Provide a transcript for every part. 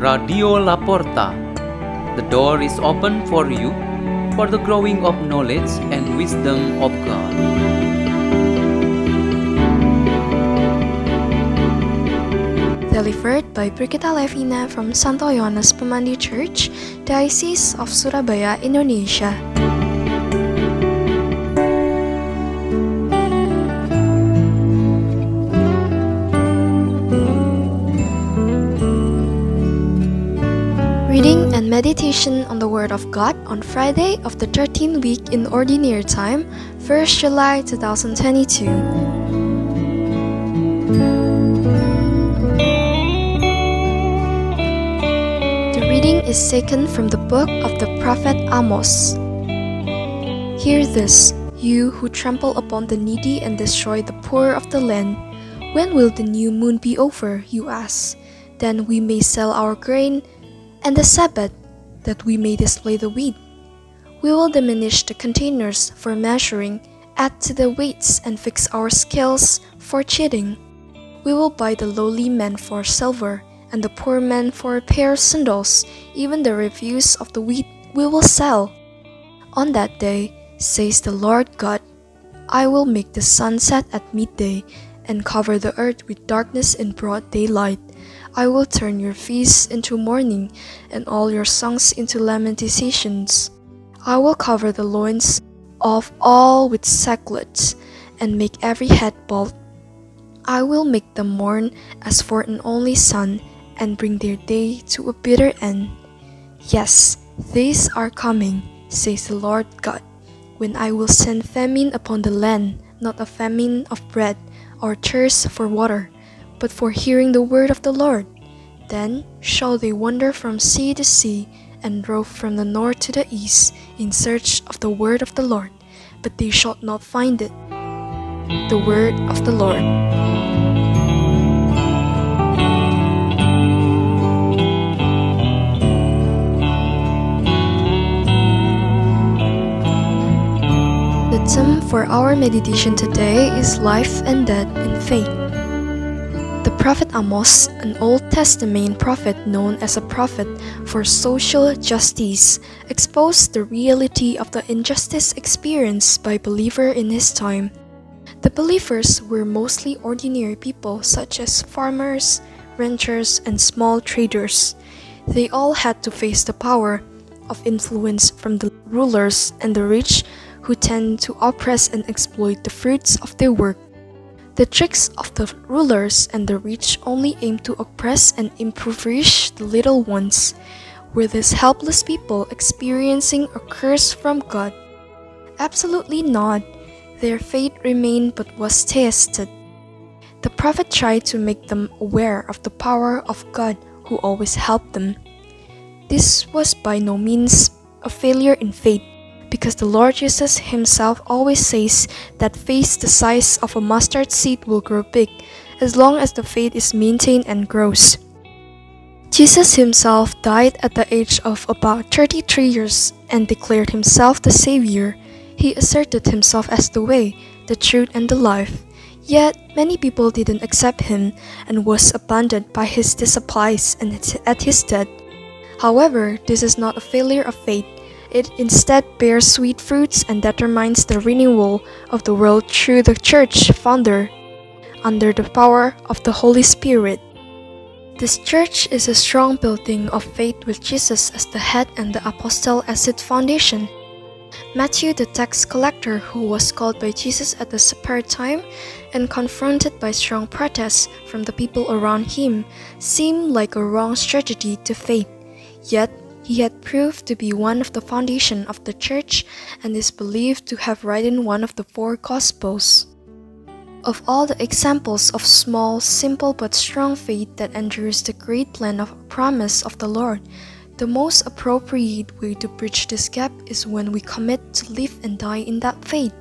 Radio Laporta. The door is open for you for the growing of knowledge and wisdom of God. Delivered by Brigita Levina from Santo Yohanes Pemandi Church, Diocese of Surabaya, Indonesia. And meditation on the Word of God on Friday of the 13th week in Ordinary Time, 1st July 2022. The reading is taken from the book of the prophet Amos. Hear this, you who trample upon the needy and destroy the poor of the land. When will the new moon be over, you ask? Then we may sell our grain and the Sabbath, that we may display the wheat. We will diminish the containers for measuring, add to the weights, and fix our scales for cheating. We will buy the lowly man for silver, and the poor man for a pair of sandals. Even the refuse of the wheat we will sell. On that day, says the Lord God, I will make the sun set at midday, and cover the earth with darkness in broad daylight. I will turn your feasts into mourning, and all your songs into lamentations. I will cover the loins of all with sackcloth, and make every head bald. I will make them mourn as for an only son, and bring their day to a bitter end. Yes, these are coming, says the Lord God, when I will send famine upon the land, not a famine of bread or thirst for water, but for hearing the word of the Lord. Then shall they wander from sea to sea, and rove from the north to the east, in search of the word of the Lord, but they shall not find it. The word of the Lord. The theme for our meditation today is life and death in faith. Prophet Amos, an Old Testament prophet known as a prophet for social justice, exposed the reality of the injustice experienced by believers in his time. The believers were mostly ordinary people such as farmers, ranchers, and small traders. They all had to face the power of influence from the rulers and the rich who tend to oppress and exploit the fruits of their work. The tricks of the rulers and the rich only aim to oppress and impoverish the little ones. Were these helpless people experiencing a curse from God? Absolutely not. Their fate remained but was tested. The prophet tried to make them aware of the power of God who always helped them. This was by no means a failure in faith because the Lord Jesus Himself always says that faith the size of a mustard seed will grow big as long as the faith is maintained and grows. Jesus Himself died at the age of about 33 years and declared Himself the Savior. He asserted Himself as the way, the truth, and the life. Yet many people didn't accept Him and was abandoned by His disciples and at His death. However, this is not a failure of faith. It instead bears sweet fruits and determines the renewal of the world through the church founder under the power of the Holy Spirit. This church is a strong building of faith with Jesus as the head and the apostle as its foundation. Matthew, the tax collector who was called by Jesus at the supper time and confronted by strong protests from the people around him, seemed like a wrong strategy to faith. Yet, he had proved to be one of the foundation of the church and is believed to have written one of the four gospels. Of all the examples of small, simple but strong faith that endures the great plan of promise of the Lord, the most appropriate way to bridge this gap is when we commit to live and die in that faith.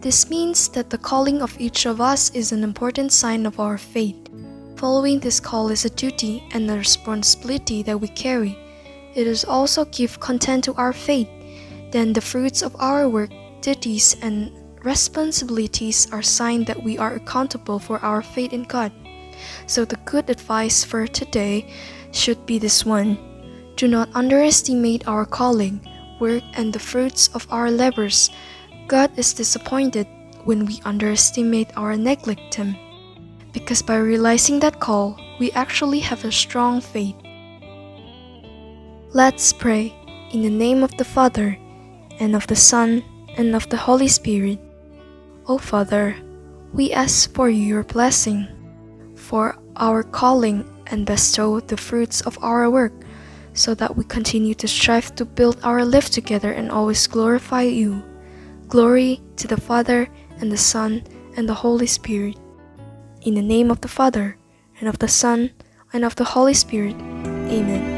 This means that the calling of each of us is an important sign of our faith. Following this call is a duty and a responsibility that we carry. It is also give content to our faith. Then the fruits of our work, duties, and responsibilities are sign that we are accountable for our faith in God. So the good advice for today should be this one. Do not underestimate our calling, work, and the fruits of our labors. God is disappointed when we underestimate or neglect Him. Because by realizing that call, we actually have a strong faith. Let's pray in the name of the Father, and of the Son, and of the Holy Spirit. O Father, we ask for your blessing for our calling and bestow the fruits of our work so that we continue to strive to build our life together and always glorify you. Glory to the Father and the Son and the Holy Spirit. In the name of the Father and of the Son and of the Holy Spirit. Amen.